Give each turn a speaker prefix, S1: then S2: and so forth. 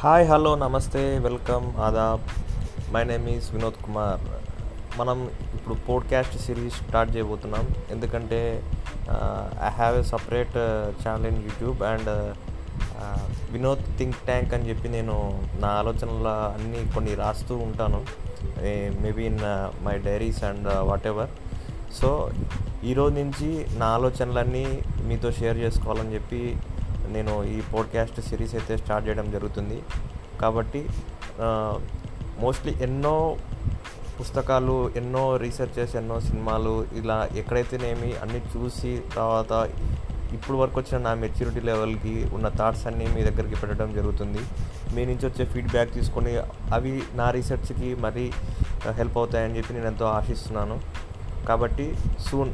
S1: Hi hello నమస్తే welcome Aadab. My name is Vinod Kumar మనం ఇప్పుడు పోడ్కాస్ట్ సిరీస్ స్టార్ట్ చేయబోతున్నాం. ఎందుకంటే I have a separate channel in YouTube and Vinod think tank అని చెప్పి నేను నా ఆలోచనల అన్నీ కొన్ని రాస్తూ ఉంటాను. Maybe in my diaries and whatever so ఈరోజు నుంచి నా ఆలోచనలన్నీ మీతో షేర్ చేసుకోవాలని చెప్పి నేను ఈ పోడ్కాస్ట్ సిరీస్ అయితే స్టార్ట్ చేయడం జరుగుతుంది. కాబట్టి మోస్ట్లీ ఎన్నో పుస్తకాలు ఎన్నో రీసెర్చెస్ ఎన్నో సినిమాలు ఇలా ఎక్కడైతేనేమి అన్నీ చూసి తర్వాత ఇప్పుడు వరకు వచ్చిన నా మెచ్యూరిటీ లెవెల్కి ఉన్న థాట్స్ అన్నీ మీ దగ్గరికి పెట్టడం జరుగుతుంది. మీ నుంచి వచ్చే ఫీడ్బ్యాక్ తీసుకొని అవి నా రీసెర్చ్కి మరీ హెల్ప్ అవుతాయని చెప్పి నేను ఎంతో ఆశిస్తున్నాను. కాబట్టి సూన్